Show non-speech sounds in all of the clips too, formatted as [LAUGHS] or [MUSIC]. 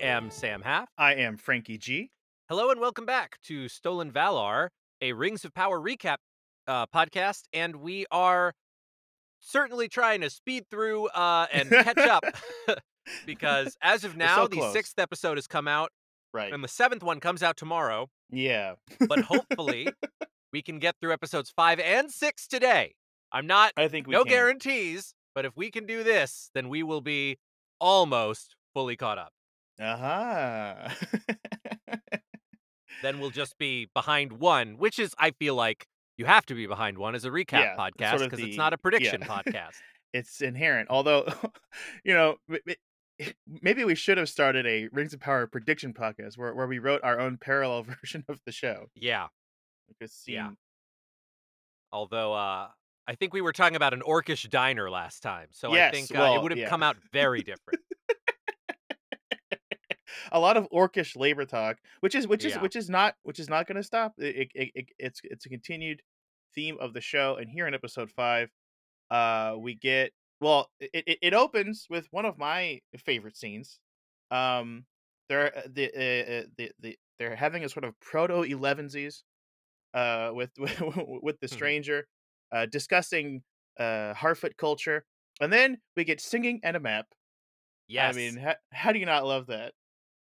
am Sam Haft. I am Frankie G. Hello and welcome back to Stolen Valar, a Rings of Power recap uh, podcast, and we are certainly trying to speed through uh, and catch [LAUGHS] up [LAUGHS] because as of now, so the sixth episode has come out, Right. and the seventh one comes out tomorrow. Yeah. But [LAUGHS] hopefully, we can get through episodes five and six today. I'm not I think we no can. guarantees, but if we can do this, then we will be almost fully caught up. Uh-huh. then we'll just be behind one, which is I feel like you have to be behind one as a recap Yeah, podcast sort of because it's not a prediction yeah. [LAUGHS] podcast. it's inherent. Although, [LAUGHS] you know, m- m- maybe we should have started a Rings of Power prediction podcast where, where we wrote our own parallel [LAUGHS] version of the show. Yeah. Because Yeah. Although uh I think we were talking about an orcish diner last time, so I think uh, well, it would have yeah. come out very different. A lot of orcish labor talk, which is which is Yeah. which is not which is not going to stop. It, it, it, it's it's a continued theme of the show, and here in episode five, uh, we get well, it, it, it opens with one of my favorite scenes. Um, they're uh, the uh, uh, the, the they're having a sort of proto elevensies, uh, with [LAUGHS] with the Mhm. stranger, uh, discussing uh Harfoot culture, and then we get singing and a map. Yes. I mean, how, how do you not love that?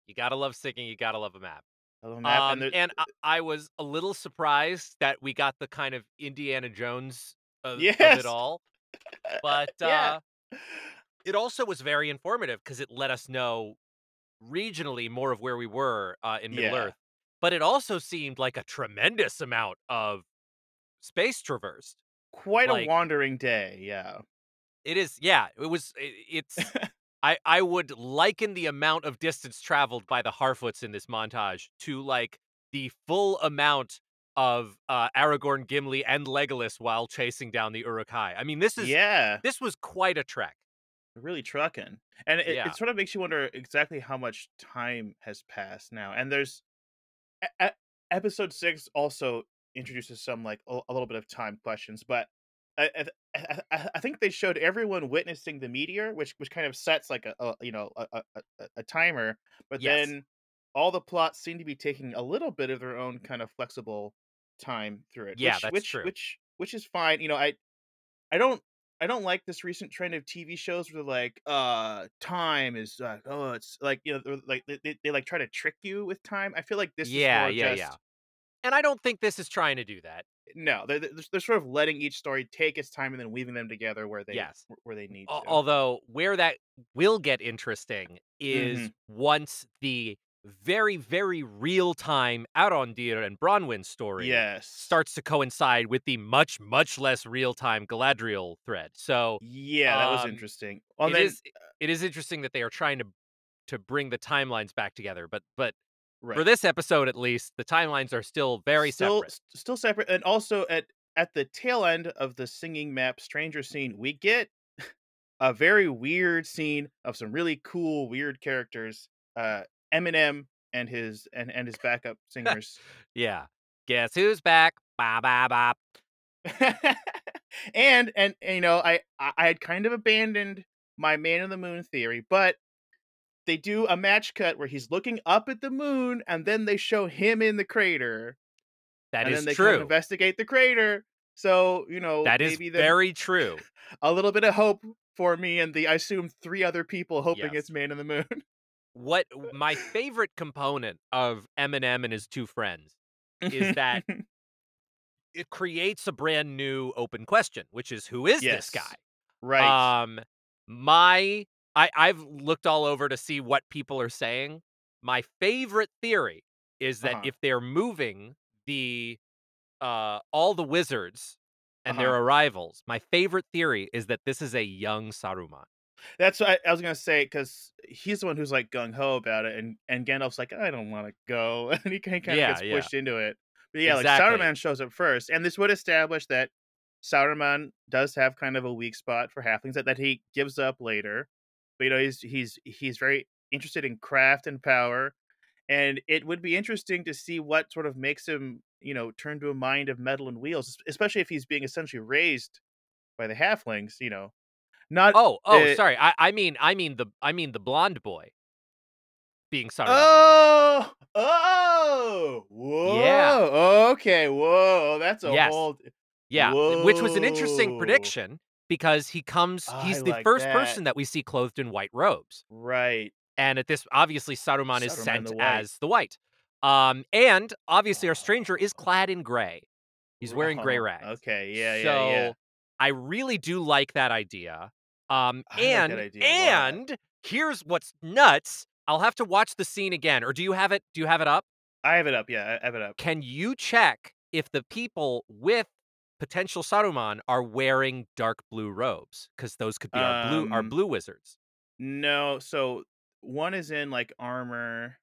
You gotta love singing, you gotta love a map. I love a map, Um, and there- and I, I was a little surprised that we got the kind of Indiana Jones of, of it all. [LAUGHS] But Yeah. uh it also was very informative because it let us know regionally more of where we were uh, in Middle Yeah. Earth. But it also seemed like a tremendous amount of space traversed. quite like- a wandering day. Yeah. It is, yeah. It was. i it's. [LAUGHS] I I would liken the amount of distance traveled by the Harfoots in this montage to like the full amount of uh, Aragorn, Gimli, and Legolas while chasing down the Uruk-hai. I mean, this is yeah. this was quite a trek. Really trucking, and it, Yeah. it sort of makes you wonder exactly how much time has passed now. And there's e- episode six also introduces some like a, a little bit of time questions, but. I, I, I- think they showed everyone witnessing the meteor, which which kind of sets like a, a you know a, a, a- timer. But Yes. then all the plots seem to be taking a little bit of their own kind of flexible time through it. Yeah, which, that's which, true. Which which is fine. You know, I I don't I don't like this recent trend of TV shows where they're like, uh, time is like, oh, it's like you know, like they, they, they like try to trick you with time. I feel like this yeah, is more yeah, just yeah. And I don't think this is trying to do that. no, they're, they're sort of letting each story take its time and then weaving them together where they Yes. where they need to. Although where that will get interesting is Mhm. once the very very real time Arondir and Bronwyn story yes, starts to coincide with the much much less real time Galadriel thread. So Yeah, that was um, interesting. Well, it then, is it is interesting that they are trying to to bring the timelines back together. But but right. for this episode at least, the timelines are still very still, separate. Still separate, and also at at the tail end of the singing map stranger scene, we get a very weird scene of some really cool weird characters. Uh, Eminem and his and and his backup [LAUGHS] singers. Yeah. Guess who's back? Ba ba ba. [LAUGHS] and, and you know, I I I had kind of abandoned my man in the moon theory, but they do a match cut where he's looking up at the moon, and then they show him in the crater. That and is then they true. investigate the crater. So you know That is maybe the- very true. [LAUGHS] a little bit of hope for me and the I assume three other people hoping Yes. it's Man in the Moon. [LAUGHS] What my favorite component of Eminem and his two friends is that [LAUGHS] it creates a brand new open question, which is who is Yes. this guy? right? Um my I I've looked all over to see what people are saying. My favorite theory is that Uh-huh. if they're moving the uh all the wizards and their Uh-huh. arrivals, my favorite theory is that this is a young Saruman. That's what I, I was gonna say because he's the one who's like gung ho about it, and and Gandalf's like, I don't want to go, [LAUGHS] and he kind of Yeah, gets yeah. pushed into it. But yeah, Exactly. like Saruman shows up first, and this would establish that Saruman does have kind of a weak spot for halflings that, that he gives up later. But you know, he's he's he's very interested in craft and power, and it would be interesting to see what sort of makes him, you know, turn to a mind of metal and wheels, especially if he's being essentially raised by the halflings. You know, not Oh, oh, Uh, sorry. I, I mean I mean the I mean the blonde boy. being sorry Oh, oh, whoa. Yeah. Okay, whoa. That's a Yes. whole. Yeah, which was an interesting prediction because he comes he's I the like first that. person that we see clothed in white robes. Right. And at this obviously Saruman is sent the as the white. Um and obviously our stranger is clad in gray. He's wearing gray Oh, rags. Okay, yeah, so yeah, yeah. I really do like that idea. Um I like and that idea and here's what's nuts. I'll have to watch the scene again. Or do you have it do you have it up? I have it up. Yeah, I have it up. Can you check if the people with potential Saruman are wearing dark blue robes? Because those could be our blue our Um, blue wizards. No, so one is in like armor,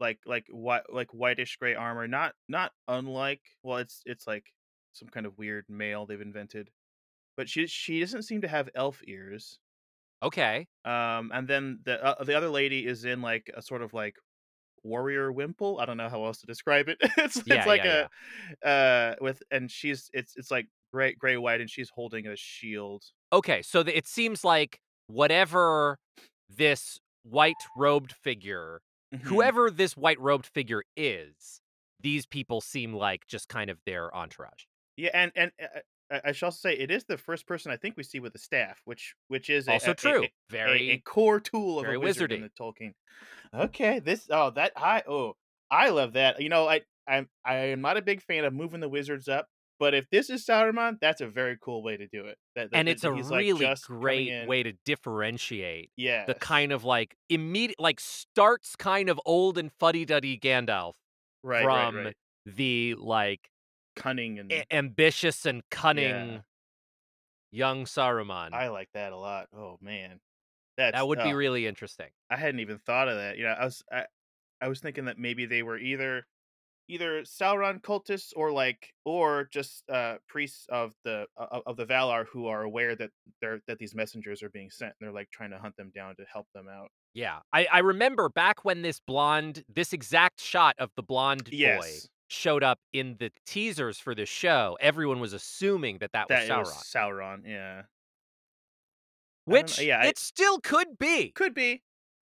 like like white like whitish gray armor. Not not unlike. Well, it's it's like some kind of weird male they've invented, but she she doesn't seem to have elf ears. Okay. Um, and then the uh, the other lady is in like a sort of like warrior wimple. I don't know how else to describe it. [LAUGHS] it's Yeah, it's like yeah, a uh with and she's it's it's like gray gray white and she's holding a shield. Okay. So the, it seems like whatever this white robed figure, Mhm. whoever this white robed figure is, these people seem like just kind of their entourage. Yeah, and and uh, I, also say it is the first person I think we see with a staff, which which is Also a- a- true. a, Very a core tool of a wizard in the Tolkien. Okay, this oh that I oh I love that. You know I I I am not a big fan of moving the wizards up, but if this is Sauron, that's a very cool way to do it. That, that- and it's a he's, like, really great way to differentiate Yeah, the kind of like immediate like starts kind of old and fuddy-duddy Gandalf right, from right, right. the like cunning and a- ambitious and cunning young Saruman. I like that a lot. Oh man, that's that would be oh, really interesting. I hadn't even thought of that. You know, I was I, I was thinking that maybe they were either either Sauron cultists or like or just uh priests of the of, of the Valar who are aware that they're that these messengers are being sent. And they're like trying to hunt them down to help them out. Yeah. I, I remember back when this blonde, this exact shot of the blonde boy Yes, showed up in the teasers for the show, everyone was assuming that that, that was Sauron, was Sauron. Yeah, which yeah, I- it still could be, could be,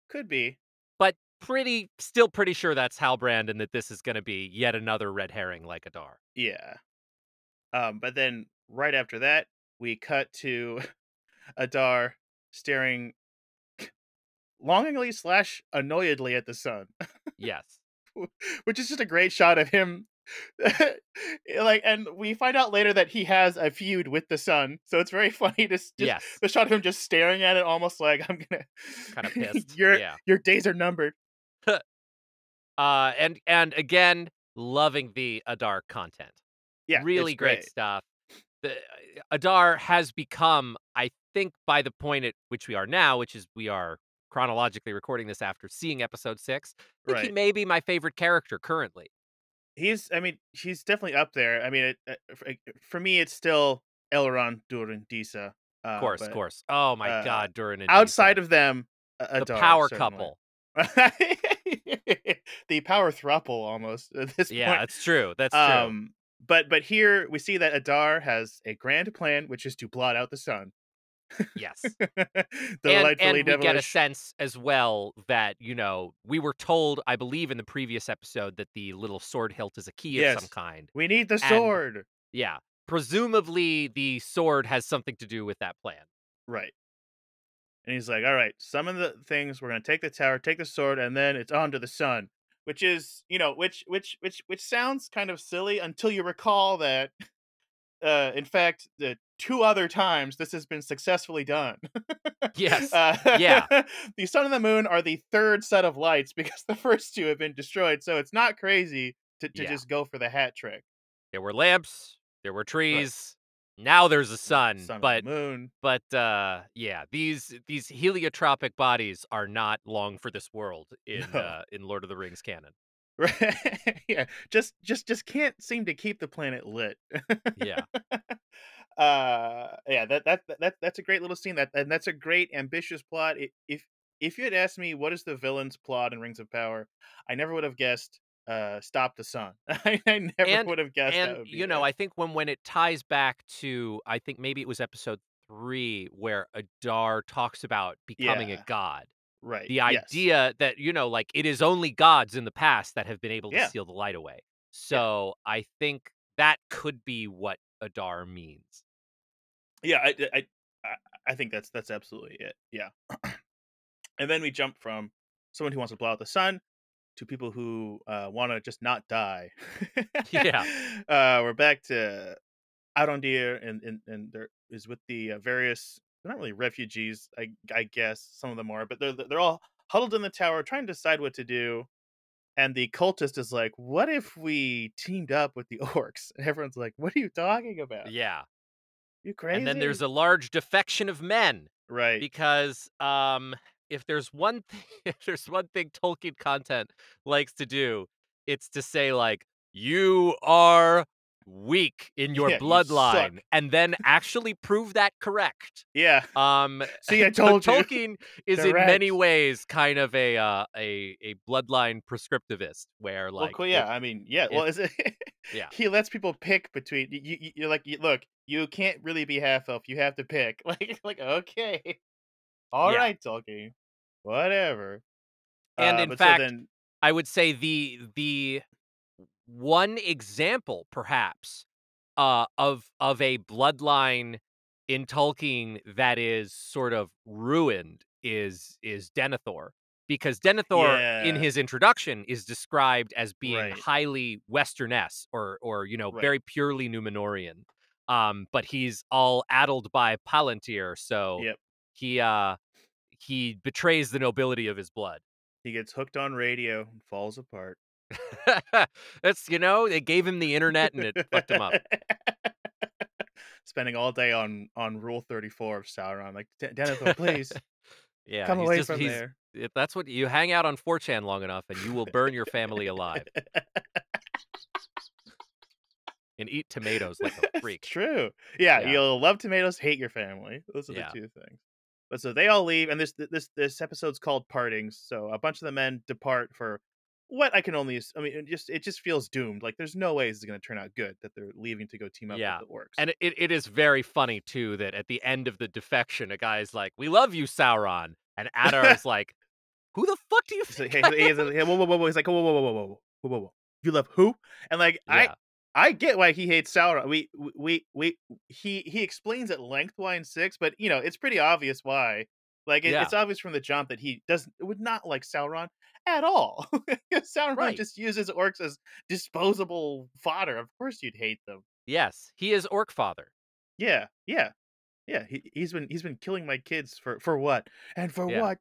could be. but pretty, still pretty sure that's Halbrand and that this is going to be yet another red herring like Adar. Yeah. Um, but then right after that, we cut to [LAUGHS] Adar staring longingly slash annoyedly at the sun. [LAUGHS] Yes. [LAUGHS] which is just a great shot of him [LAUGHS] like and we find out later that he has a feud with the sun so it's very [LAUGHS] funny to just yes. the shot of him just staring at it almost like i'm gonna Kind of pissed. your yeah. your days are numbered Uh, and and again, loving the Adar content. yeah really it's great, stuff. The, Adar has become, I think, by the point at which we are now, which is we are chronologically recording this after seeing episode six. I think he may be my favorite character currently. he's i mean he's definitely up there i mean it, uh, for, for me it's still elrond durin disa uh, Of course, of course. Oh my uh, god, Durin and outside Disa. of them uh, the Adar, power certainly. couple. [LAUGHS] the power thruple almost at this Yeah, point that's true. That's true. Um, but but here we see that Adar has a grand plan, which is to blot out the sun. Yes. [LAUGHS] and, and we get a sense as well that you know we were told i believe in the previous episode that the little sword hilt is a key of some kind We need the and- sword, yeah presumably the sword has something to do with that plan right? And he's like, "All right, some of the things. We're gonna take the tower, take the sword, and then it's on to the sun." Which is, you know, which which which which sounds kind of silly until you recall that, uh, in fact, the two other times this has been successfully done. [LAUGHS] yes Uh, Yeah. [LAUGHS] the sun and the moon are the third set of lights [LAUGHS] because the first two have been destroyed. So it's not crazy to, to Yeah. just go for the hat trick. there were lamps there were trees now there's a sun, sun and but moon. but uh yeah these these heliotropic bodies are not long for this world in No. uh in lord of the rings canon Right? yeah, just just just can't seem to keep the planet lit. yeah uh, yeah, that that that that's a great little scene. That and that's a great ambitious plot. I- If if you had asked me what is the villain's plot in Rings of Power, I never would have guessed. Uh, stop the sun. [LAUGHS] I, I never And- would have guessed. that and you know it. i think when when it ties back to i think maybe it was episode three where adar talks about becoming Yeah. a god right. The yes. idea that, you know, like it is only gods in the past that have been able to Yeah. steal the light away. So I think that could be what Adar means. Yeah, I, I, I, think that's that's absolutely it. Yeah. and then we jump from someone who wants to blow out the sun to people who uh, want to just not die. Yeah. [LAUGHS] Uh, we're back to Arondir, and and and there is with the uh, various. They're not really refugees, I I guess some of them are, but they're they're all huddled in the tower trying to decide what to do. And the cultist is like, "What if we teamed up with the [LAUGHS] orcs?" And everyone's like, "What are you talking about? Yeah. You crazy?" And then there's a large defection of men right. because um if there's one [LAUGHS] thing if there's one thing Tolkien content likes to do, it's to say like you are weak in your Yeah, bloodline suck. and then actually prove that correct. Yeah. Um [LAUGHS] See, I [LAUGHS] so told you. Tolkien [LAUGHS] is in many ways kind of a uh, a a bloodline prescriptivist where Well, like if- yeah. I mean, yeah. Well, is it? Yeah. He lets people pick between. You, you, you're like, look, you can't really be half elf. You have to pick. Like, like, okay, all Yeah. right, Tolkien, whatever. And Uh, in fact, so then, I would say the the one example perhaps uh of of a bloodline in Tolkien that is sort of ruined is is Denethor because Denethor in his introduction is described as being Right. highly Westernesse or or you know Right. very purely Numenorian um but he's all addled by Palantir so Yep. he uh he betrays the nobility of his blood he gets hooked on radio and falls apart. [LAUGHS] That's you know, they gave him the internet and it fucked him up. [LAUGHS] Spending all day on on Rule Thirty Four of Sauron, like Denethor, oh, please [LAUGHS] Yeah, come he's away just- from he's- there. If that's what you hang out on 4chan long enough, and you will burn your family alive and eat tomatoes like a freak. True. Yeah, Yeah. you'll love tomatoes, hate your family. Those are Yeah. the two things. But so they all leave, and this this this episode's called Partings. So a bunch of the men depart for what I can only I mean it just it just feels doomed. Like there's no way this is going to turn out good that they're leaving to go team up yeah. with the orcs. And it, it is very funny too that at the end of the defection, a guy's like, "We love you, Sauron," and Adar is [LAUGHS] like, "Who the fuck do you?" Think hey, hey, hey, whoa, whoa, whoa, whoa! He's like, whoa, whoa, whoa, whoa, whoa, whoa, whoa, You love who? And like yeah. I. I get why he hates Sauron. We, we, we, he, he explains at length why in six, but you know it's pretty obvious why. Like it, yeah. it's obvious from the jump that he doesn't would not like Sauron at all. [LAUGHS] Sauron Right. just uses orcs as disposable fodder. Of course you'd hate them. yes, he is Orc Father. Yeah, yeah, yeah. He he's been he's been killing my kids for for what and for Yeah. what?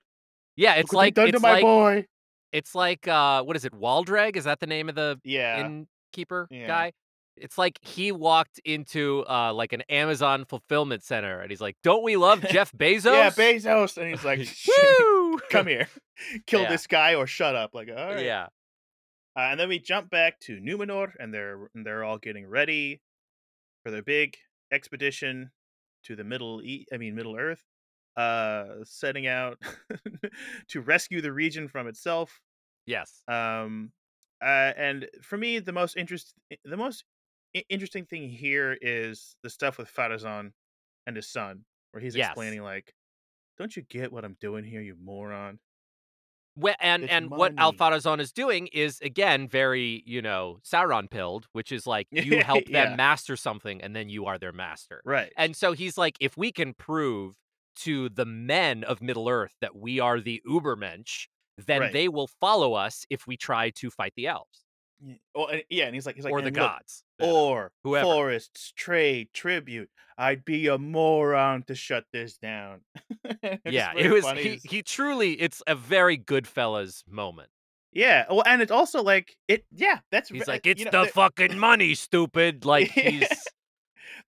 Yeah, it's like done to my like boy. it's like uh, what is it? Waldreg? Is that the name of the Yeah, innkeeper Yeah. guy. It's like he walked into uh like an Amazon fulfillment center and he's like, "Don't we love [LAUGHS] Jeff Bezos?" yeah, Bezos, and he's like, [LAUGHS] Woo! Come here, [LAUGHS] kill Yeah. this guy or shut up. Like, all right. Yeah. Uh, and then we jump back to Numenor, and they're and they're all getting ready for their big expedition to the Middle E- I mean Middle Earth, uh, setting out [LAUGHS] to rescue the region from itself. Yes. Um, uh, and for me, the most interest the most i- interesting thing here is the stuff with Pharazôn and his son, where he's Yes. explaining like, "Don't you get what I'm doing here, you moron?" Wh- and It's and what. Ar-Pharazôn is doing is again very you know Sauron pilled, which is like [LAUGHS] you help them master something and then you are their master. Right. And so he's like, if we can prove to the men of Middle Earth that we are the Ubermensch, then Right. they will follow us if we try to fight the elves Yeah. Well, and- yeah, and he's like, he's like, or the "And look, gods. Don't know. or whoever. forests, trade, tribute. I'd be a moron to shut this down. [LAUGHS] Yeah, it was funny. he, he truly it's a very good Goodfellas moment. Yeah, well, and it's also like it. Yeah, that's He's like, you it's know, the they're- fucking money, stupid. [LAUGHS] Like he's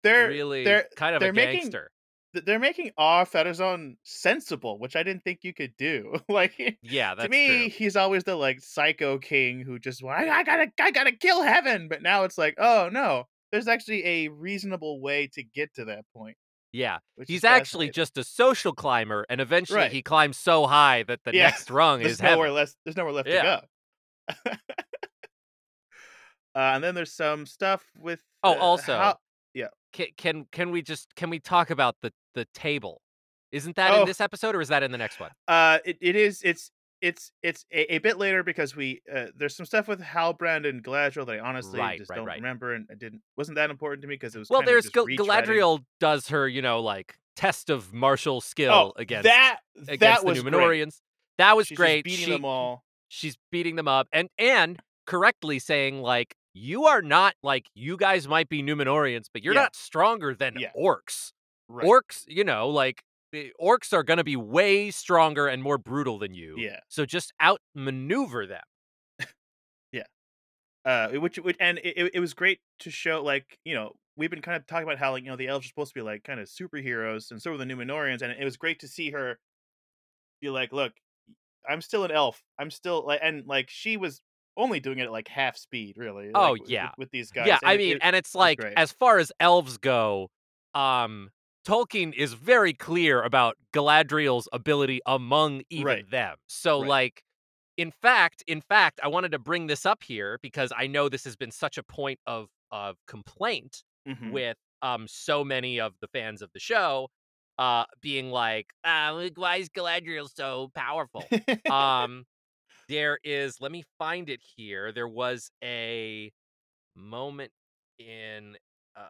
They're really they're kind of they're a gangster. th- they're making Ar-Pharazôn sensible, which I didn't think you could do. [LAUGHS] like Yeah, that's to me, true. he's always the like psycho king who just I, I gotta I gotta kill heaven. But now it's like, oh no, there's actually a reasonable way to get to that point. Yeah, he's actually just a social climber, and eventually Right. he climbs so high that the Yeah, next rung there's is nowhere heaven. less there's nowhere left Yeah. to go. [LAUGHS] uh, and then there's some stuff with Oh, uh, also, how- can, can can we just can we talk about the the table? Isn't that Oh. in this episode or is that in the next one? Uh, it, it is. It's it's it's a, a bit later because we uh, there's some stuff with Halbrand and Galadriel that I honestly Right, just right, don't right. remember and it didn't wasn't that important to me because it was Well, there's Gal-. Galadriel does her, you know, like test of martial skill Oh, against that against that the was great. That was She's great. beating She- them all. she's beating them up and and correctly saying like you are not like you guys might be Numenorians, but you're Yeah. not stronger than Yeah. orcs. Right. Orcs, you know, like the orcs are going to be way stronger and more brutal than you. Yeah. So just outmaneuver them. Yeah. Uh which, which and it, it- was great to show like you know we've been kind of talking about how like you know the elves are supposed to be like kind of superheroes and so were the Numenorians and it was great to see her be like look I'm still an elf I'm still like and like she was only doing it at like half speed really Oh, like, yeah. with, with these guys yeah, and I mean, it- and it's like great. as far as elves go, um Tolkien is very clear about Galadriel's ability among even Right. them. So Right. like in fact, in fact, I wanted to bring this up here because I know this has been such a point of of complaint Mhm. with um so many of the fans of the show uh being like, like, why is Galadriel so powerful? [LAUGHS] um there is let me find it here there was a moment in uh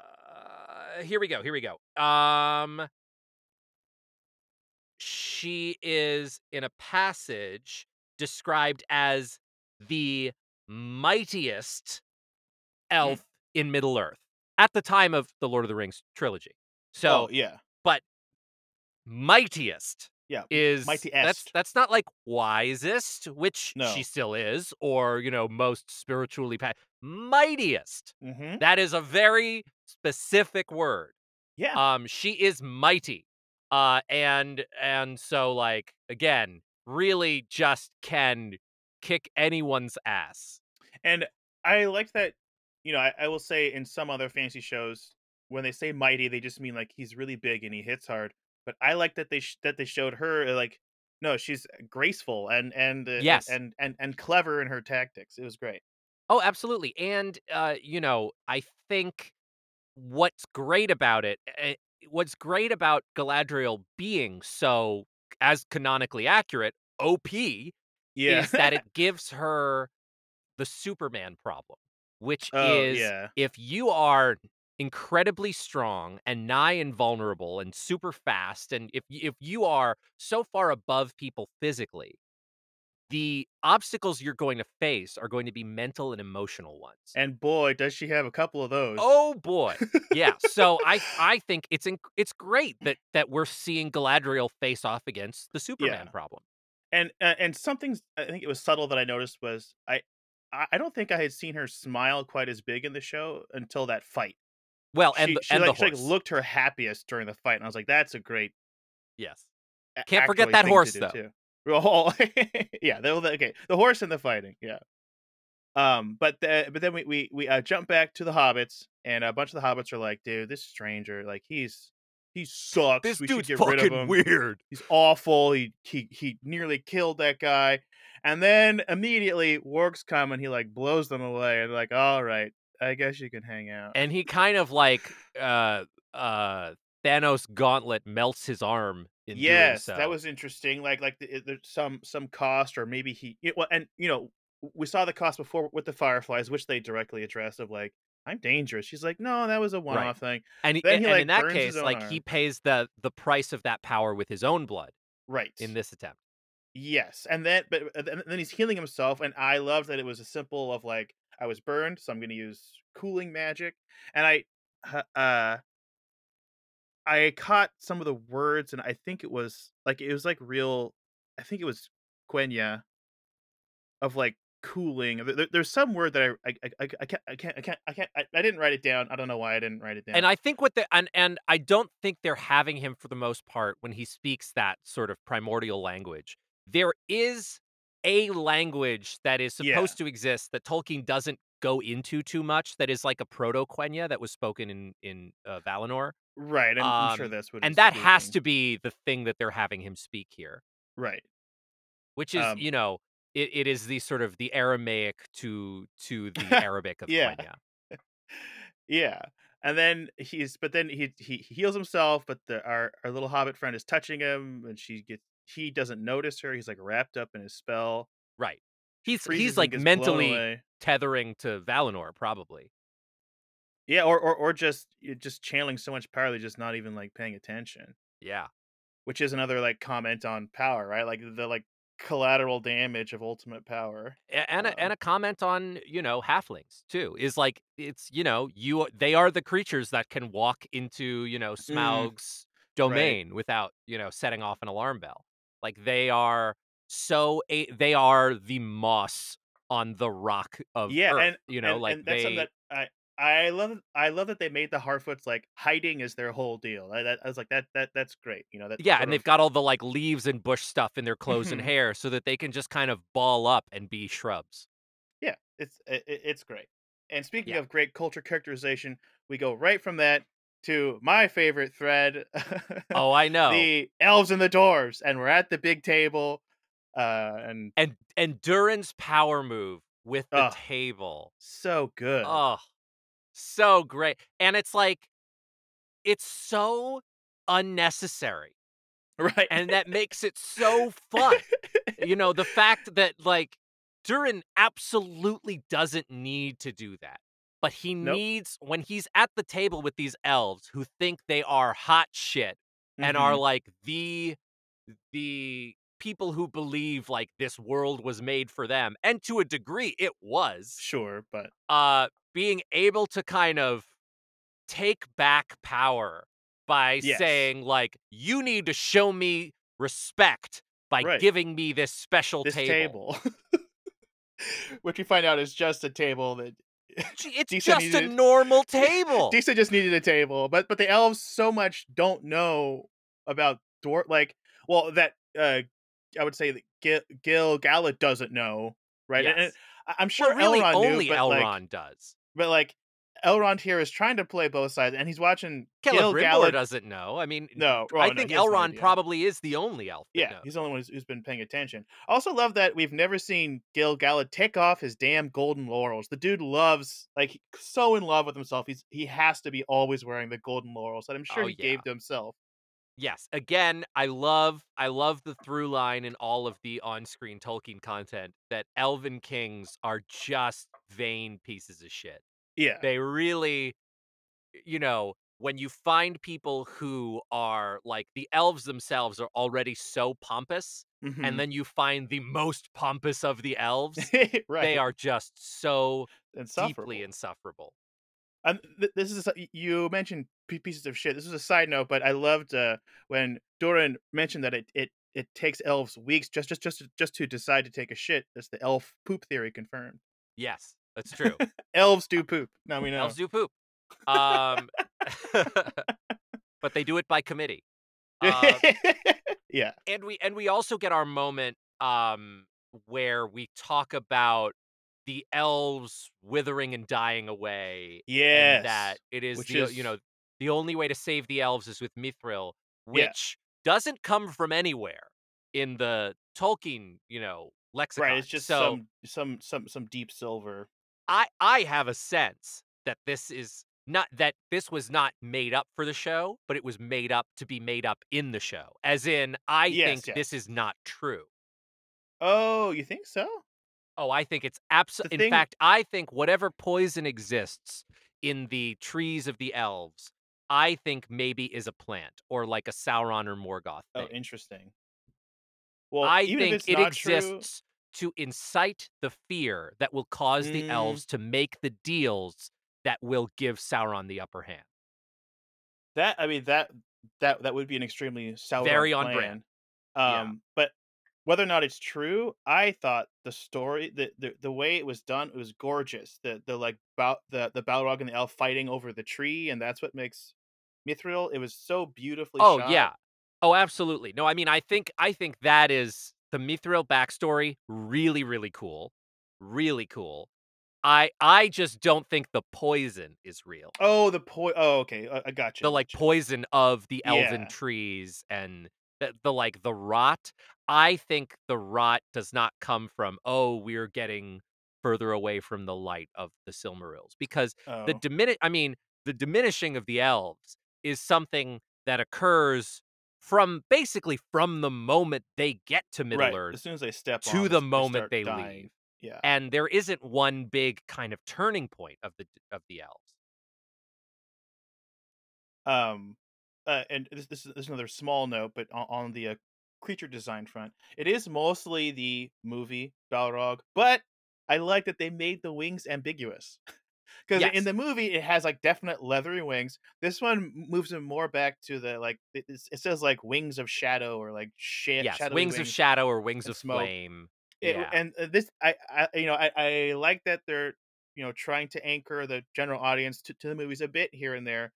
here we go here we go um she is in a passage described as the mightiest elf in middle earth at the time of the lord of the rings trilogy so oh yeah but mightiest yeah is that's Mightiest. that's that's not like wisest, which No. she still is, or you know, most spiritually pa- mightiest. hmm That is a very specific word. yeah Um, she is mighty, uh, and and so like again, really just can kick anyone's ass. And I like that, you know, I, I will say in some other fantasy shows, when they say mighty, they just mean like he's really big and he hits hard. But I like that they sh- that they showed her uh, like, no, she's graceful and and uh, Yes. and and and clever in her tactics. It was great. Oh, absolutely. And uh, you know, I think what's great about it, eh, what's great about Galadriel being so as canonically accurate, OP, Yeah, is that [LAUGHS] it gives her the Superman problem, which oh is yeah, if you are incredibly strong and nigh invulnerable and super fast and if if you are so far above people physically the obstacles you're going to face are going to be mental and emotional ones and boy, does she have a couple of those. oh boy yeah so i i [LAUGHS] think it's it's great that that we're seeing galadriel face off against the superman Yeah. problem and uh, and something I think it was subtle that I noticed was I I don't think I had seen her smile quite as big in the show until that fight. well and she, the, she, and like, the she like looked her happiest during the fight, and I was like, "That's a great yes Can't forget that horse, though. Too. Oh, [LAUGHS] yeah, the, the- okay, the horse and the fighting, yeah. Um, but the, but then we we we uh, jump back to the hobbits, and a bunch of the hobbits are like, "Dude, this stranger, like he's he sucks. this we should dude's get rid of fucking him. weird He's awful. He he he nearly killed that guy." And then immediately Wargs come and he like blows them away, and like, "All right, I guess you can hang out." and he kind of like uh uh Thanos gauntlet melts his arm in yes so. that was interesting like like the, there's some some cost or maybe he it, well and you know we saw the cost before with the fireflies which they directly addressed of like i'm dangerous she's like no that was a one-off thing and, he, then and, he, and like, in that case like arm. he pays the the price of that power with his own blood right in this attempt yes and then but but then he's healing himself and i love that it was a simple of like i was burned so i'm gonna use cooling magic and i uh i caught some of the words and i think it was like it was like real i think it was quenya of like cooling There- there- there's some word that i i, I, I can't i can't i can't i can't I, I didn't write it down i don't know why i didn't write it down. And i think what the and and i don't think they're having him for the most part when he speaks that sort of primordial language. There is a language that is Yeah. supposed to exist that tolkien doesn't go into too much that is like a proto quenya that was spoken in in uh, valinor right i'm, I'm sure um, that's what and that has to be the thing that they're having him speak here right which is Um, you know it, it is the sort of the aramaic to to the [LAUGHS] arabic of Yeah. quenya [LAUGHS] yeah and then he's but then he he heals himself, but the our our little hobbit friend is touching him, and she gets he doesn't notice her. He's like wrapped up in his spell. Right. He's he's like mentally tethering to Valinor, probably. Yeah, or or or just just channeling so much power, they're just not even, like, paying attention, Yeah. which is another, like, comment on power, right? Like, the, like, collateral damage of ultimate power. And a, and Um a comment on you know halflings too is like it's you know you they are the creatures that can walk into you know Mm, Smaug's right. domain without you know setting off an alarm bell like they are so a they are the moss on the rock of Yeah, earth and you know and like and that's something they that I I love I love that they made the Harfoots, like, hiding is their whole deal. I that I was like, "That that that's great," you know, that yeah and they've got all the like leaves and bush stuff in their clothes and [LAUGHS] hair so that they can just kind of ball up and be shrubs Yeah, it's i i it's great. And speaking yeah of great culture characterization, we go right from that to my favorite thread, oh i [LAUGHS] know the elves and the dwarves, and we're at the big table, uh, and and and durin's power move with the oh, table so good. Oh, so great. And it's like it's so unnecessary, Right. and that makes it so fun. [LAUGHS] You know, the fact that like Durin absolutely doesn't need to do that. But he Nope. needs when he's at the table with these elves who think they are hot shit and are Mhm. like the the people who believe like this world was made for them and to a degree it was Sure, but uh being able to kind of take back power by yes. saying like you need to show me respect by Right. giving me this special This table. table, [LAUGHS] which we find out is just a table that It's Disa just a normal [LAUGHS] table. Disa just needed a table, but but the elves so much don't know about dwarf like well that uh I would say that Gil, Gil Galad doesn't know, right? And, and Yes. I- I'm Well, sure really Elrond knew, only but like Elrond does. but like Elrond here is trying to play both sides, and he's watching Gil Celebrimbor Galad. doesn't know. I mean, No, oh, I well, no, think he no Elrond probably is the only elf that Yeah, knows. he's the only one who's, who's been paying attention. I also love that we've never seen Gil Galad take off his damn golden laurels. The dude loves, like, so in love with himself. He's he has to be always wearing the golden laurels that I'm sure Oh he yeah. gave to himself. Yes. Again, I love I love the through line in all of the on-screen Tolkien content that elven kings are just vain pieces of shit. Yeah. They really you know, when you find people who are like the elves themselves are already so pompous, and hmm then you find the most pompous of the elves, [LAUGHS] they are just so deeply Insufferable. Um, th- this is a, you mentioned pieces of shit. This is a side note, but I loved uh, when Durin mentioned that it it it takes elves weeks just just just to- just to decide to take a shit. That's the elf poop theory confirmed. Yes, that's [LAUGHS] true. Elves do poop. Now we know. Elves do poop. Um, [LAUGHS] but they do it by committee. Uh, [LAUGHS] yeah. and we and we also get our moment um where we talk about the elves withering and dying away and that it is Which the o- you know the only way to save the elves is with mithril yeah. which doesn't come from anywhere in the tolkien you know lexicon. Right. It's just so some some some some deep silver. i i have a sense that this is not that this was not made up for the show but it was made up to be made up in the show as in i Yes. think Yes. this is not true Oh, you think so? Oh, I think it's abso The in thing. fact, I think whatever poison exists in the trees of the elves, I think maybe is a plant or like a Sauron or Morgoth Oh, interesting. Well, I think it not true, exists to incite the fear that will cause the mm, elves to make the deals that will give Sauron the upper hand. that I mean that that that would be an extremely Sauron Very on brand. plan. Yeah. Um, but whether or not it's true, I thought the story, the the, the way it was done, it was gorgeous. The the like about the the Balrog and the elf fighting over the tree, and that's what makes Mithril. It was so beautifully Oh, shot. yeah. Oh, absolutely. No, I mean, I think I think that is the Mithril backstory really, really cool. Really cool. I I just don't think the poison is real. Oh, the po. Oh, okay. I, I got you. The, like, poison of the elven Yeah. trees and the the, like, the rot. I think the rot does not come from, "Oh, we're getting further away from the light of the Silmarils," because the Oh. dimini I mean, the diminishing of the elves is something that occurs from basically from the moment they get to Middle right. Earth As soon as they step to on, the moment they dying. leave. Yeah. And there isn't one big kind of turning point of the of the elves. Um, uh, and this, this is this is another small note, but on, on the uh, creature design front, it is mostly the movie Balrog, but I like that they made the wings ambiguous. [LAUGHS] Because Yes. in the movie, it has like definite leathery wings. This one moves it more back to the like it, it says like wings of shadow or like sh- yes, shadowy wings, of shadow or wings of smoke. flame. It- yeah. and uh, this I, I you know I, I like that they're you know trying to anchor the general audience to, to the movies a bit here and there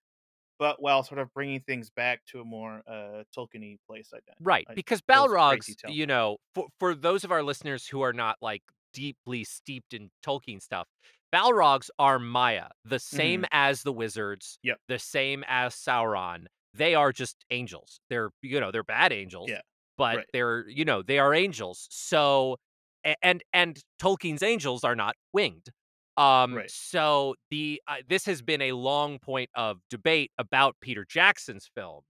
but while sort of bringing things back to a more uh tolkien place i think Right, like, because Balrogs, you know, for for those of our listeners who are not like deeply steeped in Tolkien stuff, Balrogs are Maiar, the same as the wizards, Mm-hmm. Yep. the same as Sauron. They are just angels. They're you know they're bad angels, Yeah, but right. they're you know they are angels. So and and Tolkien's angels are not winged. Um, Right. so the uh, this has been a long point of debate about Peter Jackson's film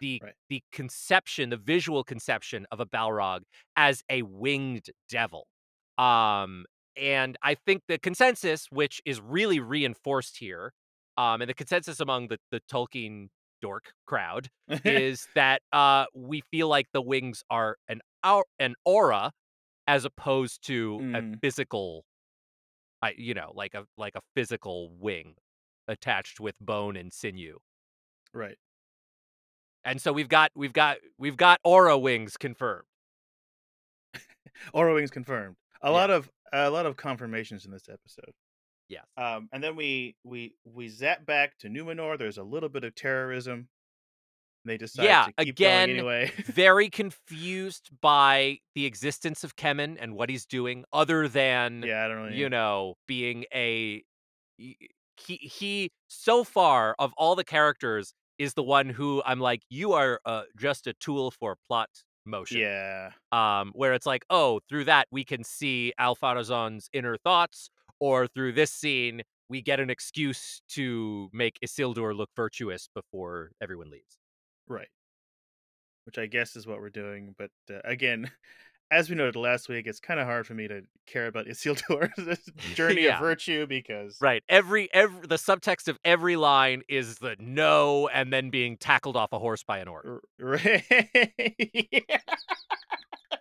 the right the conception, the visual conception of a Balrog as a winged devil. Um, and I think the consensus, which is really reinforced here, um, and the consensus among the the Tolkien dork crowd [LAUGHS] is that uh we feel like the wings are an au- an aura as opposed to a Mm. physical I you know, like a like a physical wing attached with bone and sinew. right And so we've got we've got we've got aura wings confirmed. [LAUGHS] aura wings confirmed a Yeah. lot of a lot of confirmations in this episode Yeah. um and then we we we zap back to numenor there's a little bit of terrorism they decide Yeah, to keep again, going anyway [LAUGHS] Very confused by the existence of Kemen and what he's doing, other than yeah i don't really you know being a he, he he so far of all the characters is the one who I'm like you are uh, just a tool for plot motion. yeah um, where it's like, oh, through that we can see Ar-Pharazôn's inner thoughts, or through this scene we get an excuse to make Isildur look virtuous before everyone leaves. Right. Which I guess is what we're doing, but uh, again, [LAUGHS] as we noted last week, it's kind of hard for me to care about Isildur's [LAUGHS] [LAUGHS] journey Yeah. of virtue because Right. Every every the subtext of every line is the no, and then being tackled off a horse by an orc. Right. Yeah.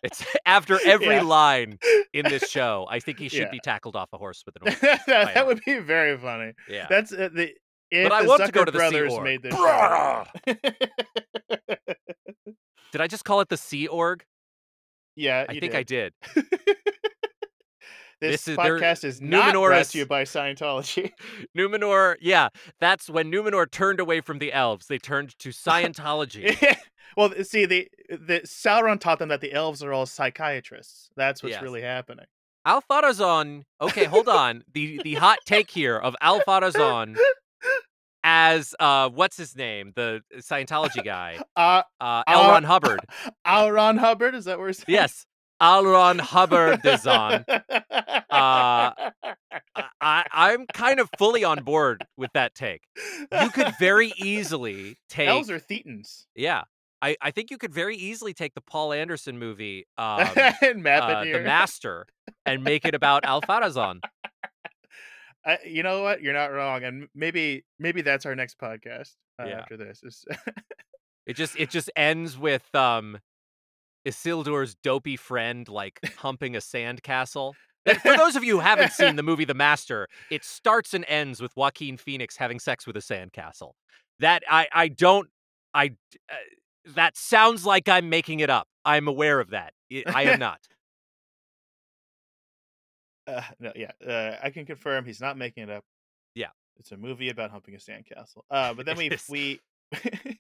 It's after every Yeah. line in this show. I think he should be tackled off a horse with an orc. that, that would be very funny. Yeah. That's uh, the if I the want to go to the Sea Org. made this show. [LAUGHS] Did I just call it the Sea Org? yeah, I think I did. did. [LAUGHS] This, This is- podcast is not Numenor brought to you by Scientology. [LAUGHS] Numenor, yeah, that's when Numenor turned away from the elves. They turned to Scientology. well, see, the the Sauron taught them that the elves are all psychiatrists. That's what's Yes. really happening. Ar-Pharazôn. Okay, hold on. the The hot take here of Ar-Pharazôn as uh, what's his name, the Scientology guy, Uh, uh, L. Ron Hubbard. [LAUGHS] Ron Hubbard, is that where? it's Yes, L. Ron Hubbard is on. Uh, I, I'm kind of fully on board with that take. You could very easily [LAUGHS] take. elves are thetans Yeah, I, I think you could very easily take the Paul Anderson movie, [LAUGHS] um, and map uh, it The. Master, and make it about Ar-Pharazôn. I, you know what? You're not wrong, and maybe maybe that's our next podcast uh, Yeah. after this. It [LAUGHS] just it just ends with um Isildur's dopey friend like humping a sandcastle. For those of you who haven't seen the [LAUGHS] movie The Master, it starts and ends with Joaquin Phoenix having sex with a sandcastle. That I I don't I uh, that sounds like I'm making it up. I'm aware of that. I I am [LAUGHS] not. Uh, no, yeah, uh, I can confirm he's not making it up. Yeah. it's a movie about humping a sandcastle. Uh, but then [LAUGHS] we we [LAUGHS]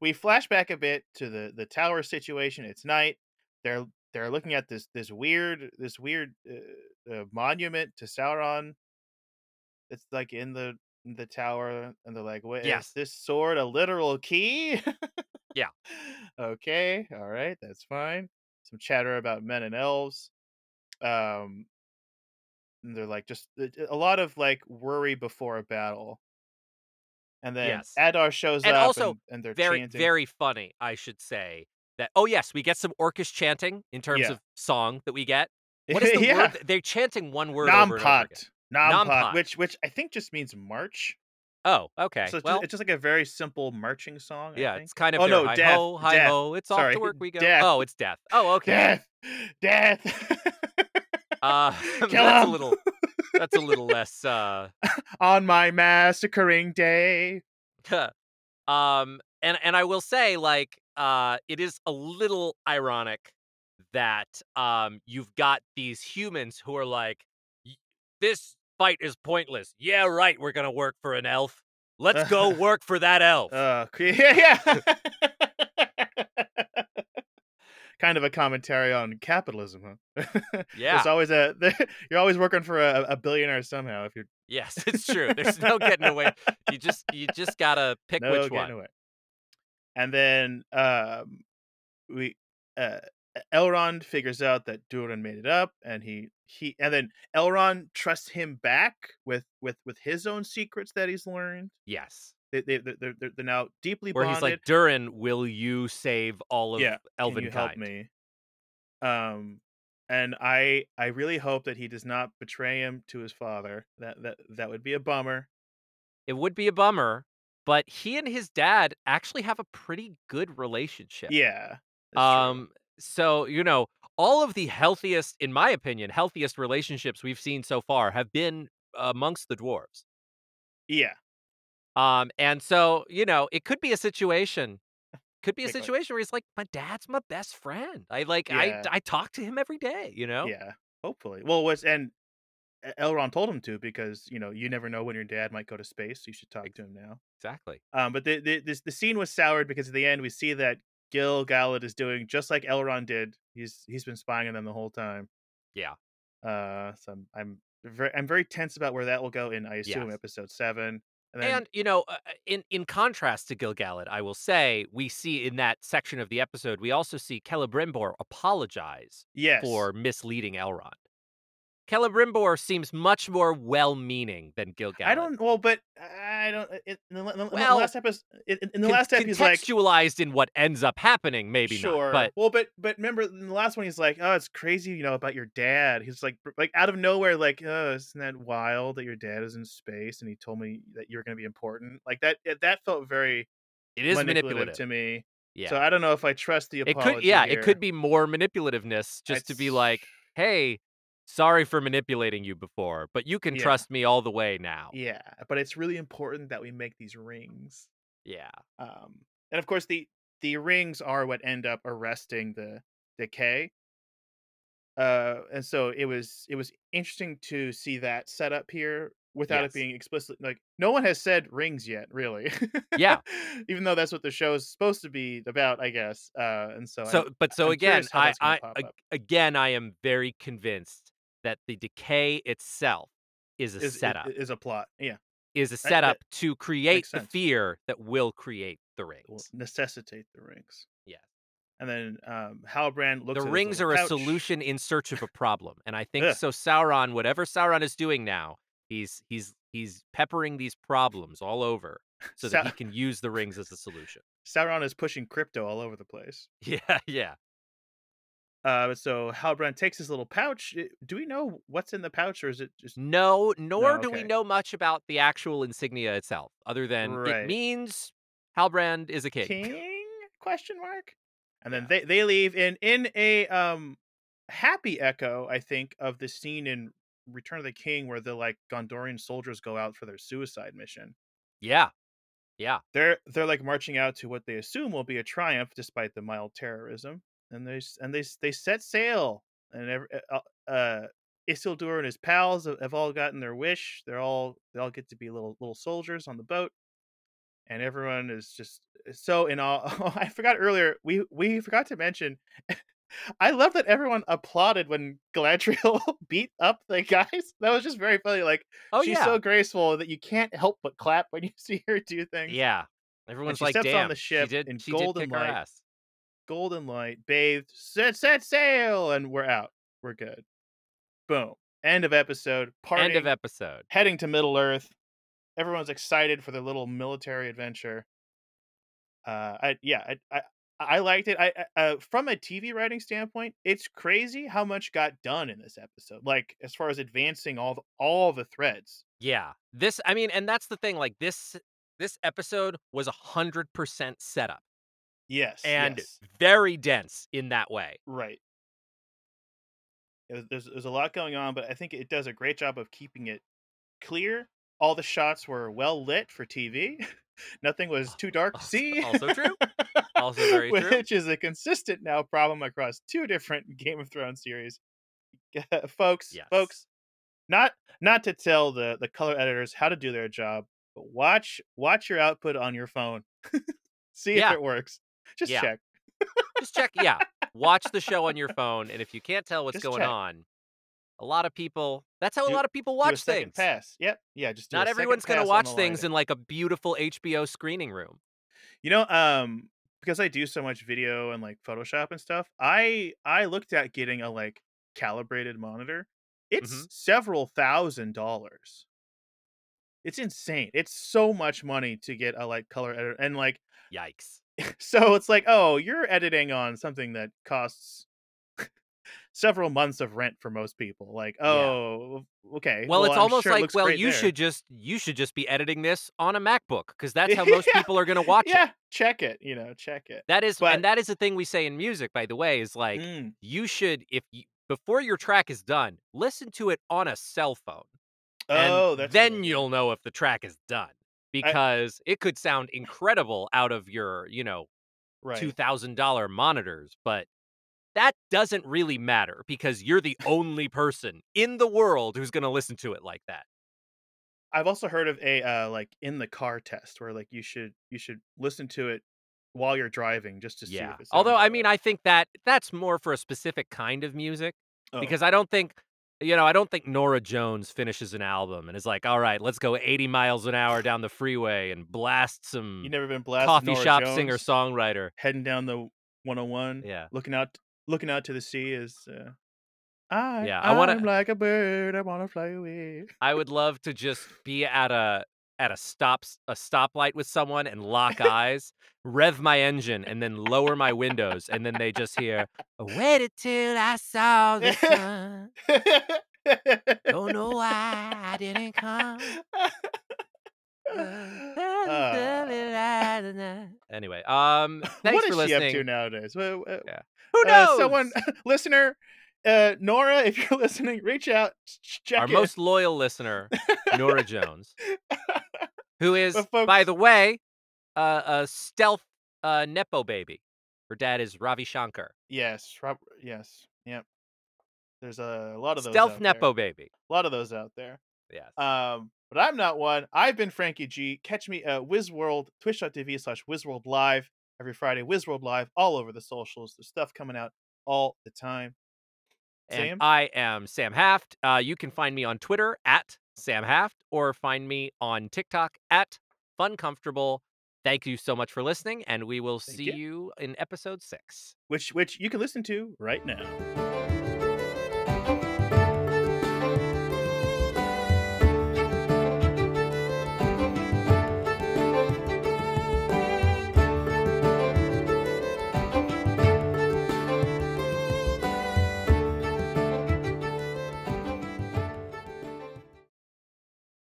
we flash back a bit to the the tower situation. It's night. They're they're looking at this this weird this weird uh, uh, monument to Sauron. It's like in the in the tower, and they're like, "Wait, Yes. is this sword a literal key?" Yeah. [LAUGHS] Okay. All right. That's fine. Some chatter about men and elves. Um, and they're like just a- lot of like worry before a battle. And then Yes. Adar shows And up also and, and they're very chanting. very funny, I should say. That oh yes, we get some orcish chanting in terms Yeah. of song that we get. [LAUGHS] What is the yeah. word? They're chanting one word over and over again. Nampot. Nampot, Nampot. which which I think just means march. Oh, okay. So it's, well, just, it's just like a very simple marching song. I yeah, think. it's kind of Oh, no, hi death, ho, hi death. ho. It's off Sorry, to work we go. death. Oh, it's death. Oh, okay. Death, death. [LAUGHS] Uh, [LAUGHS] that's a little. That's a little less. Uh, [LAUGHS] On my massacring day. [LAUGHS] um, and and I will say, like, uh, it is a little ironic that um you've got these humans who are like, this fight is pointless. Yeah, right. We're gonna work for an elf. Let's go work for that elf. Uh, yeah, yeah. Kind of a commentary on capitalism, huh? [LAUGHS] Yeah. There's always a [LAUGHS] you're always working for a, a billionaire somehow. If you're yes, it's true. There's no getting away. You just you just gotta [LAUGHS] pick no which getting one. away. And then um, we uh, Elrond figures out that Durin made it up, and he he and then Elrond trusts him back with with with his own secrets that he's learned. Yes. They they they're, they're, they're now deeply Where bonded. he's like, Durin, will you save all of Yeah, you help me? Um, and I I really hope that he does not betray him to his father. That that that would be a bummer. It would be a bummer, but he and his dad actually have a pretty good relationship. Yeah. that's true. Um, so you know, all of the healthiest, in my opinion, healthiest relationships we've seen so far have been amongst the dwarves. Yeah. Um, and so you know, it could be a situation, could be a situation where he's like, my dad's my best friend. I like, Yeah. I I talk to him every day. You know. Yeah. Hopefully. Well, was and E- Elrond told him to because you know you never know when your dad might go to space. So you should talk to him now. Exactly. Um, but the the this, the scene was soured because at the end we see that Gil Galad is doing just like Elrond did. He's he's been spying on them the whole time. Yeah. Uh, so I'm I'm very I'm very tense about where that will go in. I assume Yes. episode seven. And then And you know, uh, in in contrast to Gil-galad, I will say we see in that section of the episode, we also see Celebrimbor apologize yes, for misleading Elrond. Celebrimbor seems much more well-meaning than Gil-galad. I don't. Well, but I don't. Uh, in the, in the- in the Well, last episode, in, in the Con- last episode, he's like, contextualized in what ends up happening, maybe sure. not. But well, but but remember in the last one, he's like, oh, it's crazy, you know, about your dad. He's like, like out of nowhere, like, oh, isn't that wild that your dad is in space and he told me that you're going to be important? Like that. it- That felt very it is manipulative, manipulative. to me. yeah, So I don't know if I trust the it could. Yeah, here. it could be more manipulativeness, just to be like, "Hey, sorry for manipulating you before, but you can Yeah. trust me all the way now." Yeah, but it's really important that we make these rings. Yeah. Um, and of course, the the rings are what end up arresting the decay. Uh, and so it was it was interesting to see that set up here without Yes. it being explicit. Like no one has said rings yet, really. Yeah. [LAUGHS] even though that's what the show is supposed to be about, I guess. Uh, and so so I'm- but so I'm again I, I pop ag- up. again i am very convinced that the decay itself is a is, setup is, is a plot. Yeah, is a that- setup to create the fear that will create the will rings necessitate the rings. Yeah. And then um, Halbrand looks. the rings are a solution in search of a problem and i [LAUGHS] think so sauron whatever sauron is doing now he's he's he's peppering these problems all over so that Sau- he can use the rings as a solution Sauron is pushing crypto all over the place. [LAUGHS] yeah yeah Uh, so Halbrand takes his little pouch. Do we know what's in the pouch, or is it just no nor do we know much about the actual insignia itself other than Right. it means halbrand is a king king? Question mark. And then they they leave in in a um happy echo, I think, of the scene in Return of the King where the like Gondorian soldiers go out for their suicide mission. yeah yeah They're they're like marching out to what they assume will be a triumph despite the mild terrorism, and they and they they set sail, and every, uh, uh Isildur and his pals have, have all gotten their wish. They're all they all get to be little little soldiers on the boat, and everyone is just so in awe. [LAUGHS] I forgot earlier we we forgot to mention. [LAUGHS] I love that everyone applauded when Galadriel [LAUGHS] beat up the guys. That was just very funny. Like oh she's yeah so graceful that you can't help but clap when you see her do things yeah everyone's she like steps on damn the ship she did in she golden did kick light. ass golden light, bathed, set set sail, and we're out. We're good. Boom. End of episode. Parting, end of episode heading to Middle Earth. everyone's excited for their little military adventure. Uh, I yeah, I I, I liked it. I uh, from a TV writing standpoint, it's crazy how much got done in this episode. Like as far as advancing all the, all the threads. Yeah. This I mean, and that's the thing, like this this episode was a hundred percent setup. Yes. And yes. very dense in that way. Right. There's there's a lot going on, but I think it does a great job of keeping it clear. All the shots were well lit for TV. [LAUGHS] Nothing was oh, too dark to see. Also true. [LAUGHS] Also very which true. Which is a consistent now problem across two different [LAUGHS] Game of Thrones series. folks, yes. folks, not not to tell the the color editors how to do their job, but watch watch your output on your phone. See yeah. if it works. Just yeah. check. Just check. Yeah. Watch the show on your phone, and if you can't tell what's Just going check. on, a lot of people. That's how Do- a lot of people watch things. pass. Yep. Yeah. Just do Not everyone's going to watch things lighting. in like a beautiful HBO screening room. You know, um, because I do so much video and like Photoshop and stuff, I I looked at getting a like calibrated monitor. It's Mhm. several thousand dollars. It's insane. It's so much money to get a like color editor and like Yikes. [LAUGHS] so it's like, oh, you're editing on something that costs [LAUGHS] several months of rent for most people. Like, Yeah. oh, okay. Well, it's I'm almost sure like, looks well, you there. should just you should just be editing this on a MacBook because [LAUGHS] that's how most Yeah. people are going to watch yeah, it. Yeah, check it. You know, check it. That is, But- and that is the thing we say in music, by the way, is like Mm. you should if you before your track is done, listen to it on a cell phone. and Oh, that's then idea. you'll know if the track is done because it could sound incredible out of your, you know, right. two thousand dollar monitors, but that doesn't really matter because you're the only person in the world who's going to listen to it like that. I've also heard of a uh, like in the car test where like you should you should listen to it while you're driving just to see Yeah. if it Although I mean. I think that that's more for a specific kind of music Oh. because I don't think you know, I don't think Norah Jones finishes an album and is like, "All right, let's go 80 miles an hour down the freeway and blast some you never been blasted coffee Norah shop Jones singer songwriter." heading down the 101 Yeah. looking out looking out to the sea is uh, I Yeah, I wanna- I'm like a bird I want to fly away. I would love to just be at a at a stop a stoplight with someone and lock eyes, rev my engine, and then lower my windows, and then they just hear, "I "Waited till I saw the sun. Don't know why I didn't come." [LAUGHS] [LAUGHS] Anyway, um, [LAUGHS] thanks what for is she up to nowadays? Yeah. Who uh, knows? someone listener uh, Norah, if you're listening, reach out. Check Our most loyal listener, Norah Jones, who is, But by the way, uh, a stealth uh, nepo baby. Her dad is Ravi Shankar. yes, Rob, yes, yep. There's a lot of those. Stealth nepo There. baby. A lot of those out there. Yes. Um, but I'm not one. I've been Frankie G. Catch me at WizWorld, twitch.tv slash WizWorld Live every Friday. WizWorld Live all over the socials. There's stuff coming out all the time. and Sam? I am Sam Haft. Uh, you can find me on Twitter at Sam Haft or find me on TikTok at Fun Comfortable. Thank you so much for listening, and we will Thank see you. you in episode six. Which which you can listen to right now.